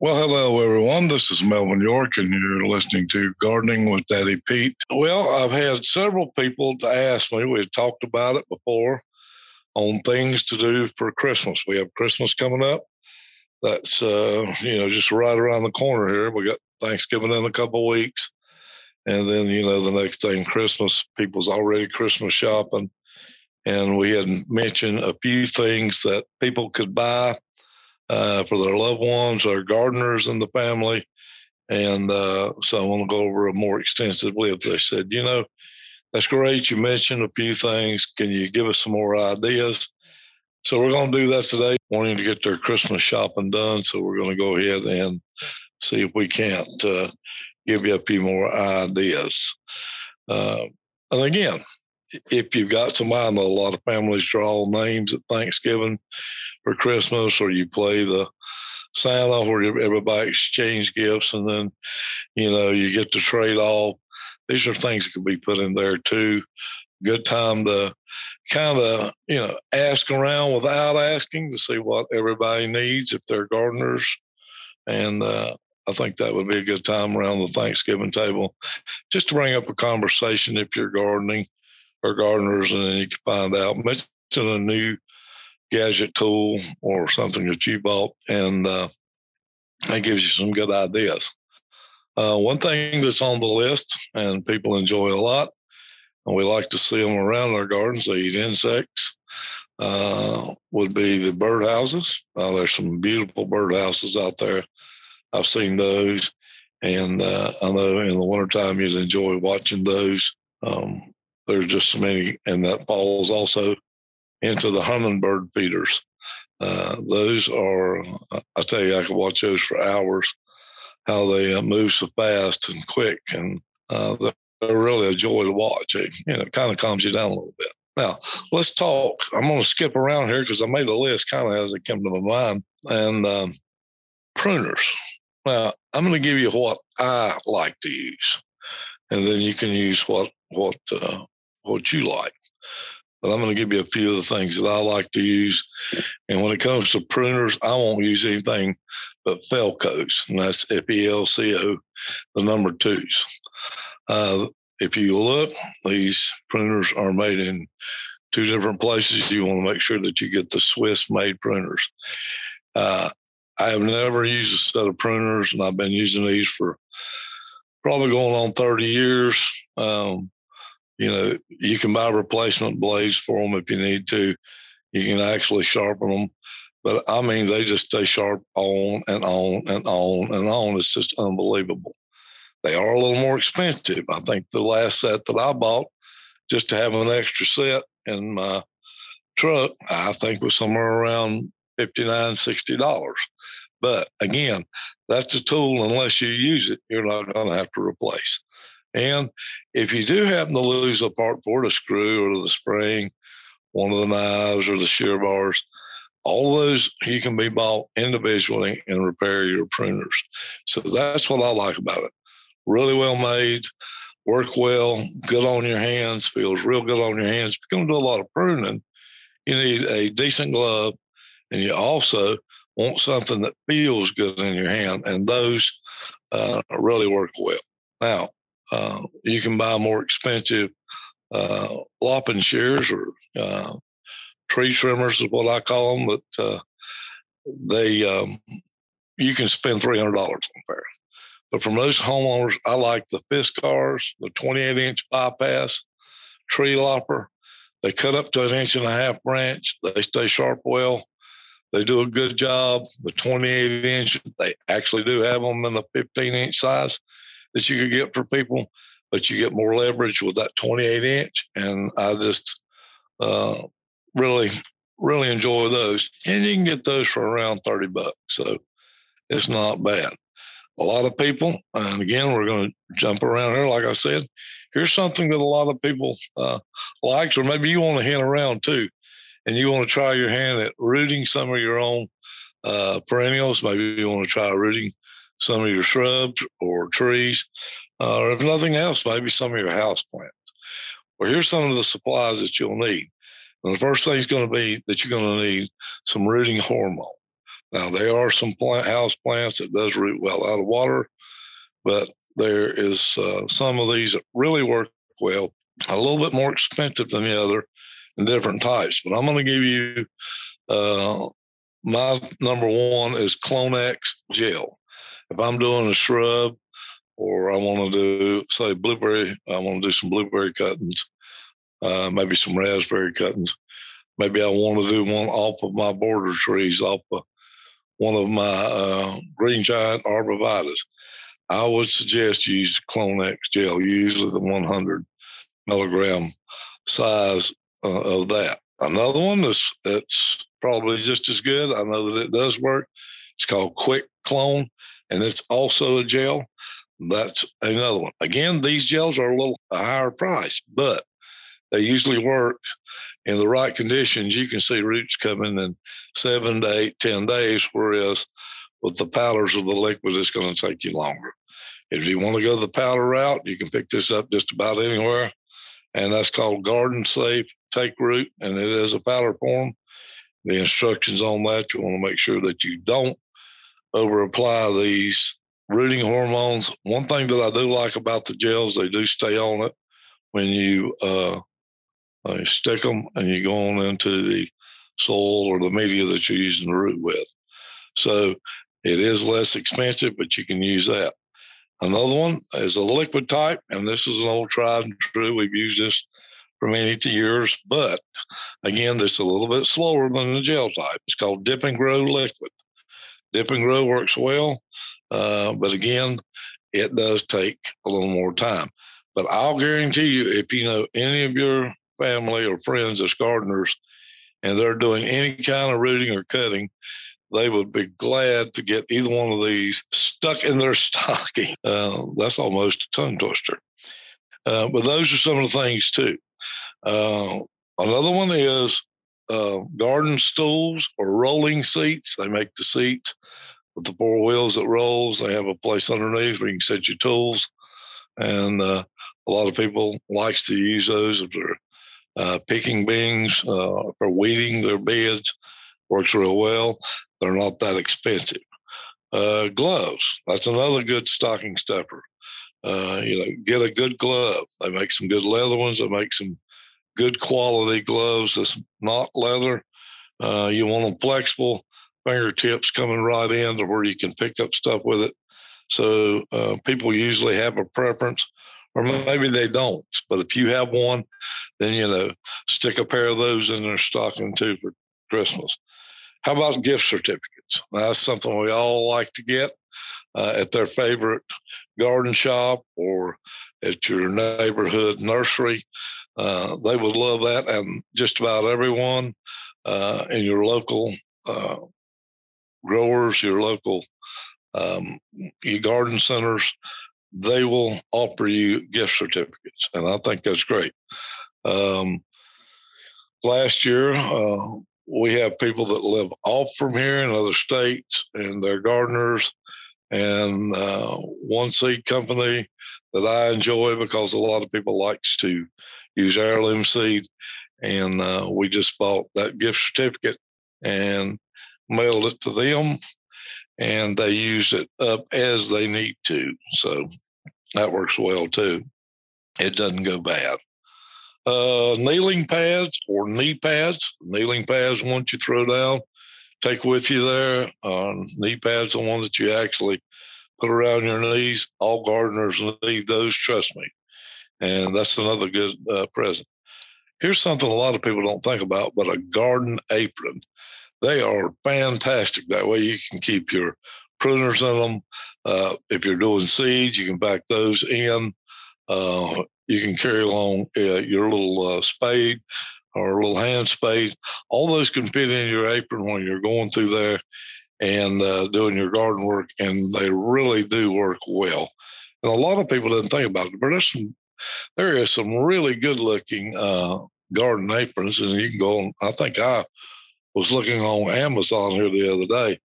Well, hello, everyone. This is Melvin York, and you're listening to Gardening with Daddy Pete. Well, I've had several people to ask me, we've talked about it before, on things to do for Christmas. We have Christmas coming up. That's, uh, you know, just right around the corner here. We got Thanksgiving in a couple weeks. And then, you know, the next thing, Christmas, people's already Christmas shopping. And we had mentioned a few things that people could buy uh, for their loved ones or gardeners in the family. And uh, so I want to go over it more extensively. If they said, you know, that's great. You mentioned a few things. Can you give us some more ideas? So we're going to do that today, wanting to get their Christmas shopping done. So we're going to go ahead and see if we can't uh, give you a few more ideas. Uh, and again, if you've got somebody, I know a lot of families draw names at Thanksgiving for Christmas, or you play the Santa where everybody exchange gifts, and then you know you get to trade off. These are things that could be put in there too. Good time to kind of you know ask around without asking to see what everybody needs if they're gardeners, and uh, I think that would be a good time around the Thanksgiving table, just to bring up a conversation if you're gardening or gardeners, and then you can find out. Mention a new gadget tool or something that you bought, and uh, that gives you some good ideas. Uh, one thing that's on the list and people enjoy a lot, and we like to see them around our gardens, they eat insects, uh, would be the birdhouses. Uh, there's some beautiful birdhouses out there. I've seen those, and uh, I know in the wintertime you'd enjoy watching those. Um, there's just so many, and that falls also into the hummingbird feeders. Uh, those are, I tell you, I could watch those for hours. How they uh, move so fast and quick, and uh, they're really a joy to watch. It, you know, kind of calms you down a little bit. Now, let's talk. I'm going to skip around here because I made a list kind of as it came to my mind. And um, pruners. Now, I'm going to give you what I like to use, and then you can use what what uh, what you like but I'm going to give you a few of the things that I like to use. And when it comes to pruners, I won't use anything but Felco's, and that's F E L C O, the number twos. Uh, if you look, these pruners are made in two different places. You want to make sure that you get the Swiss made pruners. Uh, I have never used a set of pruners, and I've been using these for probably going on 30 years. Um, you know, you can buy replacement blades for them if you need to. You can actually sharpen them. But I mean, they just stay sharp on and on and on and on. It's just unbelievable. They are a little more expensive. I think the last set that I bought, just to have an extra set in my truck, I think was somewhere around $59, $60. But again, that's a tool. Unless you use it, you're not going to have to replace. And if you do happen to lose a part for the screw or the spring, one of the knives or the shear bars, all those you can be bought individually and repair your pruners. So that's what I like about it. Really well made, work well, good on your hands, feels real good on your hands. If you're going to do a lot of pruning, you need a decent glove, and you also want something that feels good in your hand, and those uh, really work well. Now, uh, you can buy more expensive uh, lopping shears or uh, tree trimmers is what I call them, but uh, they um, you can spend three hundred dollars on pair. But for most homeowners, I like the Fiskars, the 28 inch bypass tree lopper. They cut up to an inch and a half branch. They stay sharp well. They do a good job. The 28 inch, they actually do have them in the 15 inch size that you could get for people, but you get more leverage with that 28 inch. And I just uh, really, really enjoy those. And you can get those for around 30 bucks. So it's not bad. A lot of people, and again, we're going to jump around here. Like I said, here's something that a lot of people uh, likes, or maybe you want to hint around too, and you want to try your hand at rooting some of your own uh, perennials. Maybe you want to try rooting some of your shrubs or trees, uh, or if nothing else, maybe some of your house plants. Well, here's some of the supplies that you'll need. And the first thing is going to be that you're going to need some rooting hormone. Now there are some plant, house plants that does root well out of water, but there is uh, some of these that really work well, a little bit more expensive than the other, and different types. But I'm going to give you uh, my number one is Clonex gel. If I'm doing a shrub or I want to do, say, blueberry, I want to do some blueberry cuttings, uh, maybe some raspberry cuttings. Maybe I want to do one off of my border trees, off of one of my uh, green giant arborvitaes. I would suggest you use Clonex gel, usually the 100 milligram size uh, of that. Another one is that's probably just as good. I know that it does work. It's called Quick Clone, and it's also a gel. That's another one. Again, these gels are a little a higher price, but they usually work in the right conditions. You can see roots coming in seven to eight, ten days, whereas with the powders or the liquid, it's going to take you longer. If you want to go the powder route, you can pick this up just about anywhere, and that's called Garden Safe Take Root, and it is a powder form. The instructions on that, you want to make sure that you don't over apply these rooting hormones. One thing that I do like about the gels, they do stay on it when you uh, uh, stick them and you go on into the soil or the media that you're using the root with. So it is less expensive, but you can use that. Another one is a liquid type, and this is an old tried and true. We've used this for many years, but again, this is a little bit slower than the gel type. It's called Dip and Grow Liquid. Dip and Grow works well. Uh, but again, it does take a little more time. But I'll guarantee you, if you know any of your family or friends as gardeners and they're doing any kind of rooting or cutting, they would be glad to get either one of these stuck in their stocking. Uh, that's almost a tongue twister. Uh, but those are some of the things too. Uh, another one is uh, garden stools or rolling seats. They make the seats with the four wheels that rolls. They have a place underneath where you can set your tools, and uh, a lot of people likes to use those if they're uh, picking beans uh, or weeding their beds. Works real well. They're not that expensive. Uh, gloves. That's another good stocking stuffer. Uh, you know, get a good glove. They make some good leather ones. They make some good quality gloves that's not leather. Uh, you want them flexible fingertips coming right in to where you can pick up stuff with it. So uh, people usually have a preference, or maybe they don't. But if you have one, then you know, stick a pair of those in their stocking too for Christmas. How about gift certificates? That's something we all like to get uh, at their favorite garden shop or at your neighborhood nursery. Uh, they would love that, and just about everyone uh, in your local uh, growers, your local um, your garden centers, they will offer you gift certificates, and I think that's great. Um, last year, uh, we have people that live off from here in other states, and they're gardeners. And uh, one seed company that I enjoy because a lot of people likes to use heirloom seed, and uh, we just bought that gift certificate and mailed it to them, and they use it up as they need to. So that works well too. It doesn't go bad. Uh, kneeling pads or knee pads. Kneeling pads, once you throw down, take with you there. Uh, knee pads, the one that you actually put around your knees. All gardeners need those, trust me. And that's another good uh, present. Here's something a lot of people don't think about, but a garden apron. They are fantastic. That way you can keep your pruners in them. Uh, if you're doing seeds, you can back those in. Uh, you can carry along uh, your little uh, spade or a little hand spade. All those can fit in your apron when you're going through there and uh, doing your garden work, and they really do work well. And a lot of people didn't think about it, but there's some, there is some really good looking uh, garden aprons, and you can go on. I think I was looking on Amazon here the other day,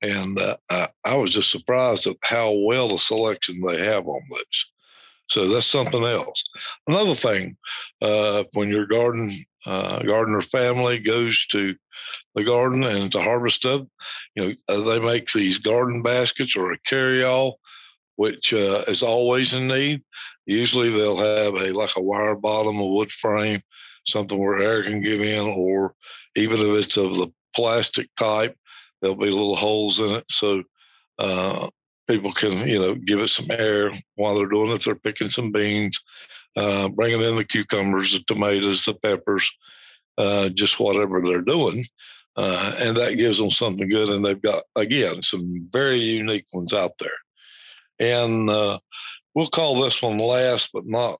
and uh, I, I, was just surprised at how well the selection they have on those. So that's something else. Another thing, uh, when you're garden uh, gardener family goes to the garden and to harvest of, you know, uh, they make these garden baskets or a carry-all, which uh, is always in need. Usually they'll have a like a wire bottom, a wood frame, something where air can get in, or even if it's of the plastic type, there'll be little holes in it so uh, people can, you know, give it some air while they're doing it. They're picking some beans, uh, bringing in the cucumbers, the tomatoes, the peppers, uh, just whatever they're doing. Uh, and that gives them something good. And they've got, again, some very unique ones out there. And uh, we'll call this one last but not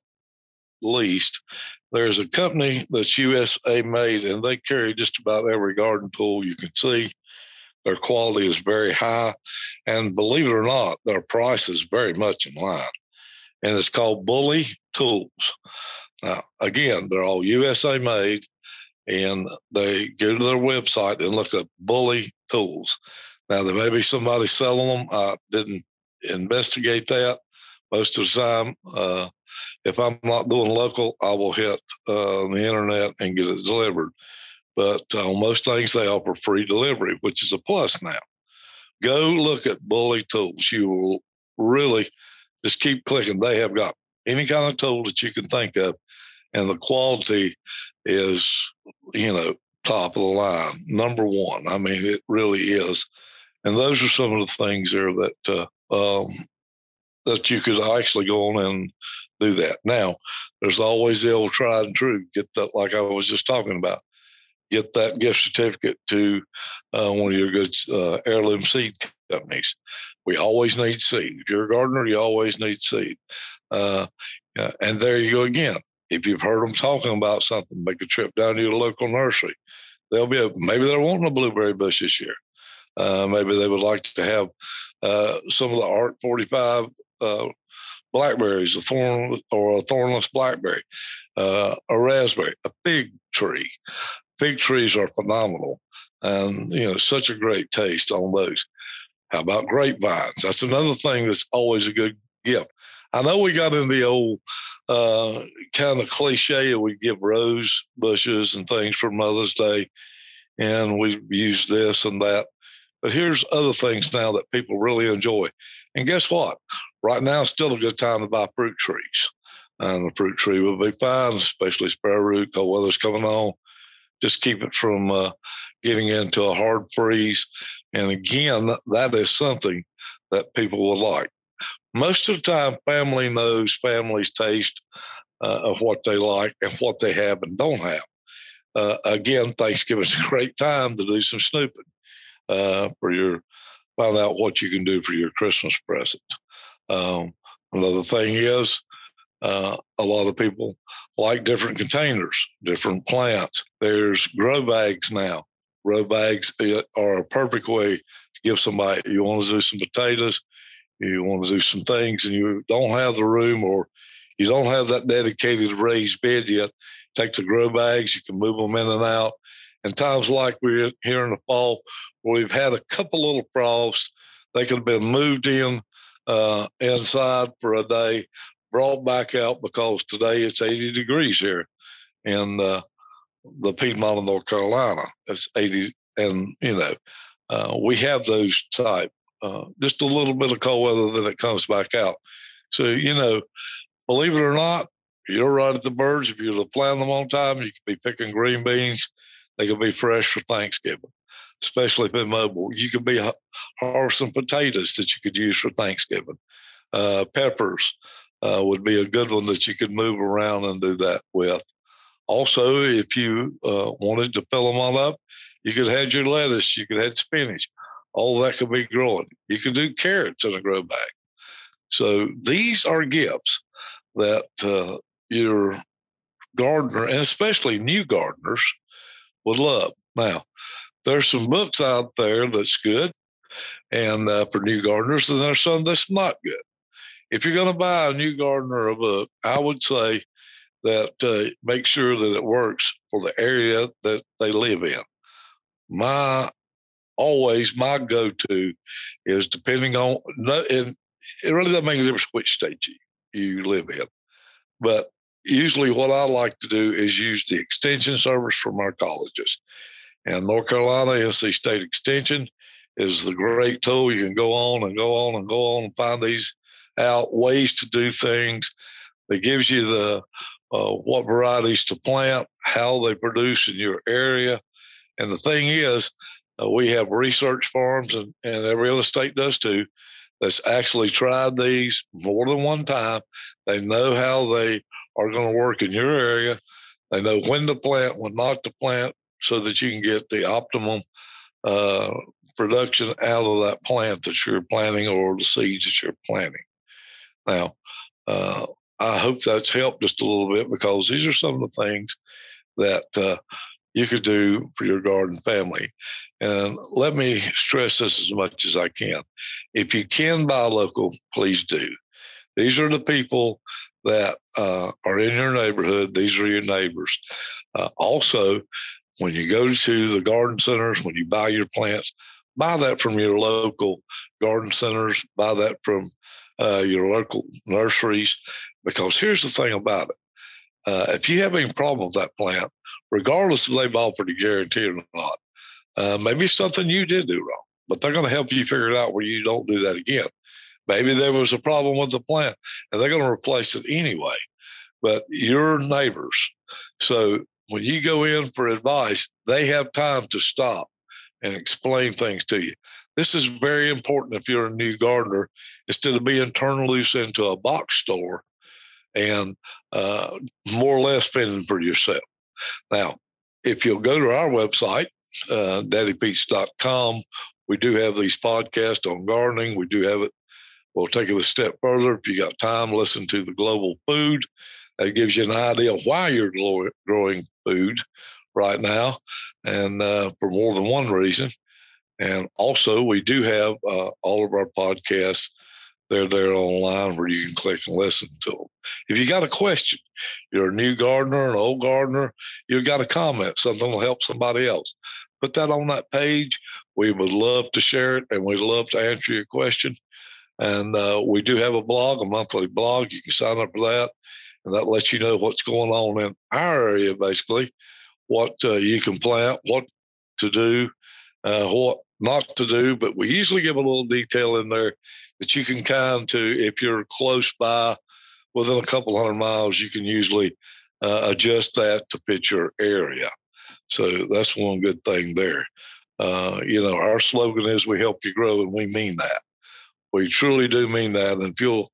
least. There's a company that's USA made, and they carry just about every garden tool you can see. Their quality is very high. And believe it or not, their price is very much in line. And it's called Bully Tools. Now, again, they're all USA made and they go to their website and look up Bully Tools. Now, there may be somebody selling them. I didn't investigate that. Most of the time, uh, if I'm not doing local, I will hit uh, the internet and get it delivered. But on most things, they offer free delivery, which is a plus now. Go look at Bully Tools. You will really just keep clicking. They have got any kind of tool that you can think of, and the quality is, you know, top of the line, number one. I mean, it really is. And those are some of the things there that uh, um, that you could actually go on and do that. Now, there's always the old tried and true. Get that, like I was just talking about. Get that gift certificate to uh, one of your good uh, heirloom seed companies. We always need seed. If you're a gardener, you always need seed. Uh, and there you go again if you've heard them talking about something, make a trip down to your local nursery. They'll be a, maybe they're wanting a blueberry bush this year. Uh, maybe they would like to have uh, some of the Ark 45 uh, blackberries, a thorn or a thornless blackberry, uh, a raspberry, a fig tree. Fig trees are phenomenal, and you know such a great taste on those. How about grapevines? That's another thing that's always a good gift. I know we got in the old uh, kind of cliche. We give rose bushes and things for Mother's Day, and we use this and that. But here's other things now that people really enjoy. And guess what? Right now, it's still a good time to buy fruit trees. And the fruit tree will be fine, especially sparrowroot. Cold weather's coming on. Just keep it from uh, getting into a hard freeze. And again, that is something that people would like most of the time, family knows family's taste uh, of what they like and what they have and don't have. Uh, again, Thanksgiving's a great time to do some snooping uh, for your find out what you can do for your Christmas present. Um, another thing is, uh, a lot of people like different containers, different plants. There's grow bags now. Grow bags are a perfect way to give somebody. You want to do some potatoes, you want to do some things and you don't have the room or you don't have that dedicated raised bed yet, take the grow bags, you can move them in and out. And times like we're here in the fall, where we've had a couple little frosts, they could have been moved in uh, inside for a day, brought back out because today it's 80 degrees here in uh, the Piedmont of North Carolina. It's 80, and you know, uh, we have those type uh, just a little bit of cold weather, then it comes back out. So, you know, believe it or not, you're right at the birds. If you're to plant them on time, you can be picking green beans. They can be fresh for Thanksgiving, especially if they're mobile. You could be harvesting potatoes that you could use for Thanksgiving. Uh, peppers uh, would be a good one that you could move around and do that with. Also, if you uh, wanted to fill them all up, you could have your lettuce, you could have spinach all that could be growing. You can do carrots in a grow bag. So these are gifts that uh, your gardener, and especially new gardeners, would love. Now, there's some books out there that's good, and uh, for new gardeners, and there's some that's not good. If you're going to buy a new gardener a book, I would say that uh, make sure that it works for the area that they live in. My always my go-to is depending on and it really doesn't make a difference which state you, you live in but usually what I like to do is use the extension service from our colleges. And North Carolina NC State Extension is the great tool. You can go on and go on and go on and find these out ways to do things. It gives you the uh, what varieties to plant, how they produce in your area. And the thing is, uh, we have research farms, and, and every other state does too, that's actually tried these more than one time. They know how they are going to work in your area. They know when to plant, when not to plant, so that you can get the optimum uh, production out of that plant that you're planting or the seeds that you're planting. Now, uh, I hope that's helped just a little bit because these are some of the things that uh, you could do for your garden family. And let me stress this as much as I can. If you can buy local, please do. These are the people that uh, are in your neighborhood. These are your neighbors. Uh, also, when you go to the garden centers, when you buy your plants, buy that from your local garden centers, buy that from uh, your local nurseries. Because here's the thing about it uh, if you have any problem with that plant, regardless if they've offered a guarantee or not, uh, maybe something you did do wrong, but they're going to help you figure it out where you don't do that again. Maybe there was a problem with the plant and they're going to replace it anyway. But your neighbors. So when you go in for advice, they have time to stop and explain things to you. This is very important if you're a new gardener, instead of being turned loose into a box store and uh, more or less fending for yourself. Now, if you'll go to our website, uh, daddypete's.com, we do have these podcasts on gardening. We do have it. We'll take it a step further. If you got time, listen to the global food. That gives you an idea of why you're growing food right now, and uh, for more than one reason. And also, we do have uh, all of our podcasts. They're there online where you can click and listen to them. If you got a question, you're a new gardener, an old gardener, you've got a comment, something will help somebody else. Put that on that page. We would love to share it and we'd love to answer your question. And uh, we do have a blog, a monthly blog. You can sign up for that. And that lets you know what's going on in our area, basically, what uh, you can plant, what to do, uh, what not to do. But we usually give a little detail in there that you can kind to, if you're close by, within a couple hundred miles, you can usually uh, adjust that to fit your area. So that's one good thing there. Uh, you know, our slogan is we help you grow, and we mean that. We truly do mean that. And if you'll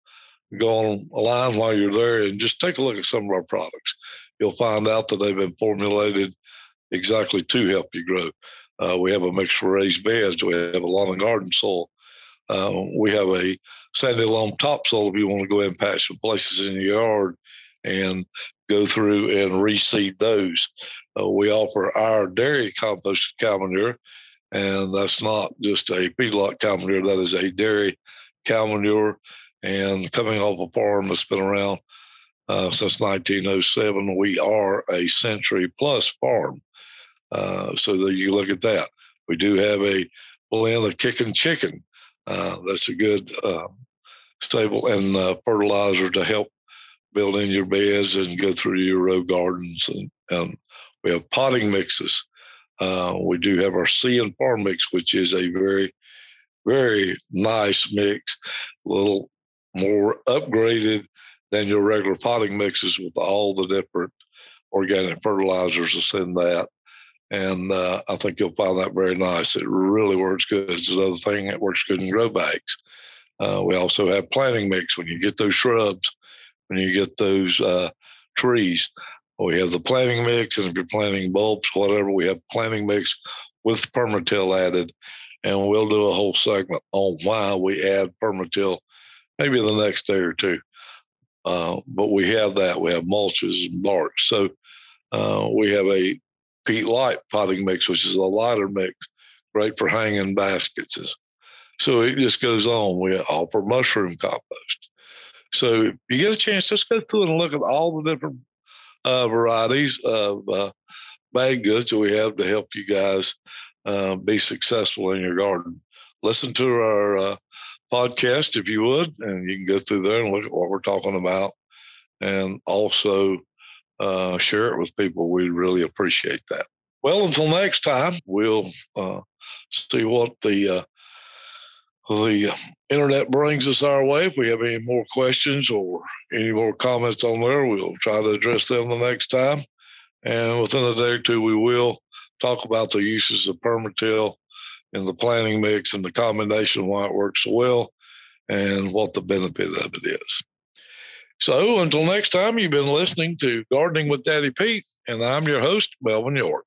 go on online while you're there and just take a look at some of our products, you'll find out that they've been formulated exactly to help you grow. Uh, we have a mix raised beds. We have a lawn and garden soil. Uh, we have a sandy loam topsoil if you want to go and patch some places in your yard and go through and reseed those. Uh, we offer our dairy composted cow manure, and that's not just a feedlot cow manure, that is a dairy cow manure. And coming off a farm that's been around uh, since 1907, we are a century plus farm. Uh, so that you look at that. We do have a blend of kicking chicken. Uh, that's a good uh, stable and uh, fertilizer to help build in your beds and go through your row gardens. And, and we have potting mixes. Uh, we do have our sea and farm mix, which is a very, very nice mix, little more upgraded than your regular potting mixes with all the different organic fertilizers that's in that. And uh, I think you'll find that very nice. It really works good. It's another thing that works good in grow bags. Uh, we also have planting mix when you get those shrubs, when you get those uh, trees. We have the planting mix, and if you're planting bulbs, whatever, we have planting mix with PermaTill added. And we'll do a whole segment on why we add PermaTill maybe the next day or two. Uh, but we have that. We have mulches and bark. So uh, we have a peat light potting mix, which is a lighter mix, great for hanging baskets. So it just goes on. We offer mushroom compost. So if you get a chance, just go through and look at all the different uh, varieties of uh, bag goods that we have to help you guys uh, be successful in your garden. Listen to our uh, podcast if you would, and you can go through there and look at what we're talking about. And also uh, share it with people. We'd really appreciate that. Well, until next time, we'll uh, see what the uh, the internet brings us our way. If we have any more questions or any more comments on there, we'll try to address them the next time. And within a day or two, we will talk about the uses of PermaTill in the planting mix and the combination why it works so well and what the benefit of it is. So until next time, you've been listening to Gardening with Daddy Pete, and I'm your host, Melvin York.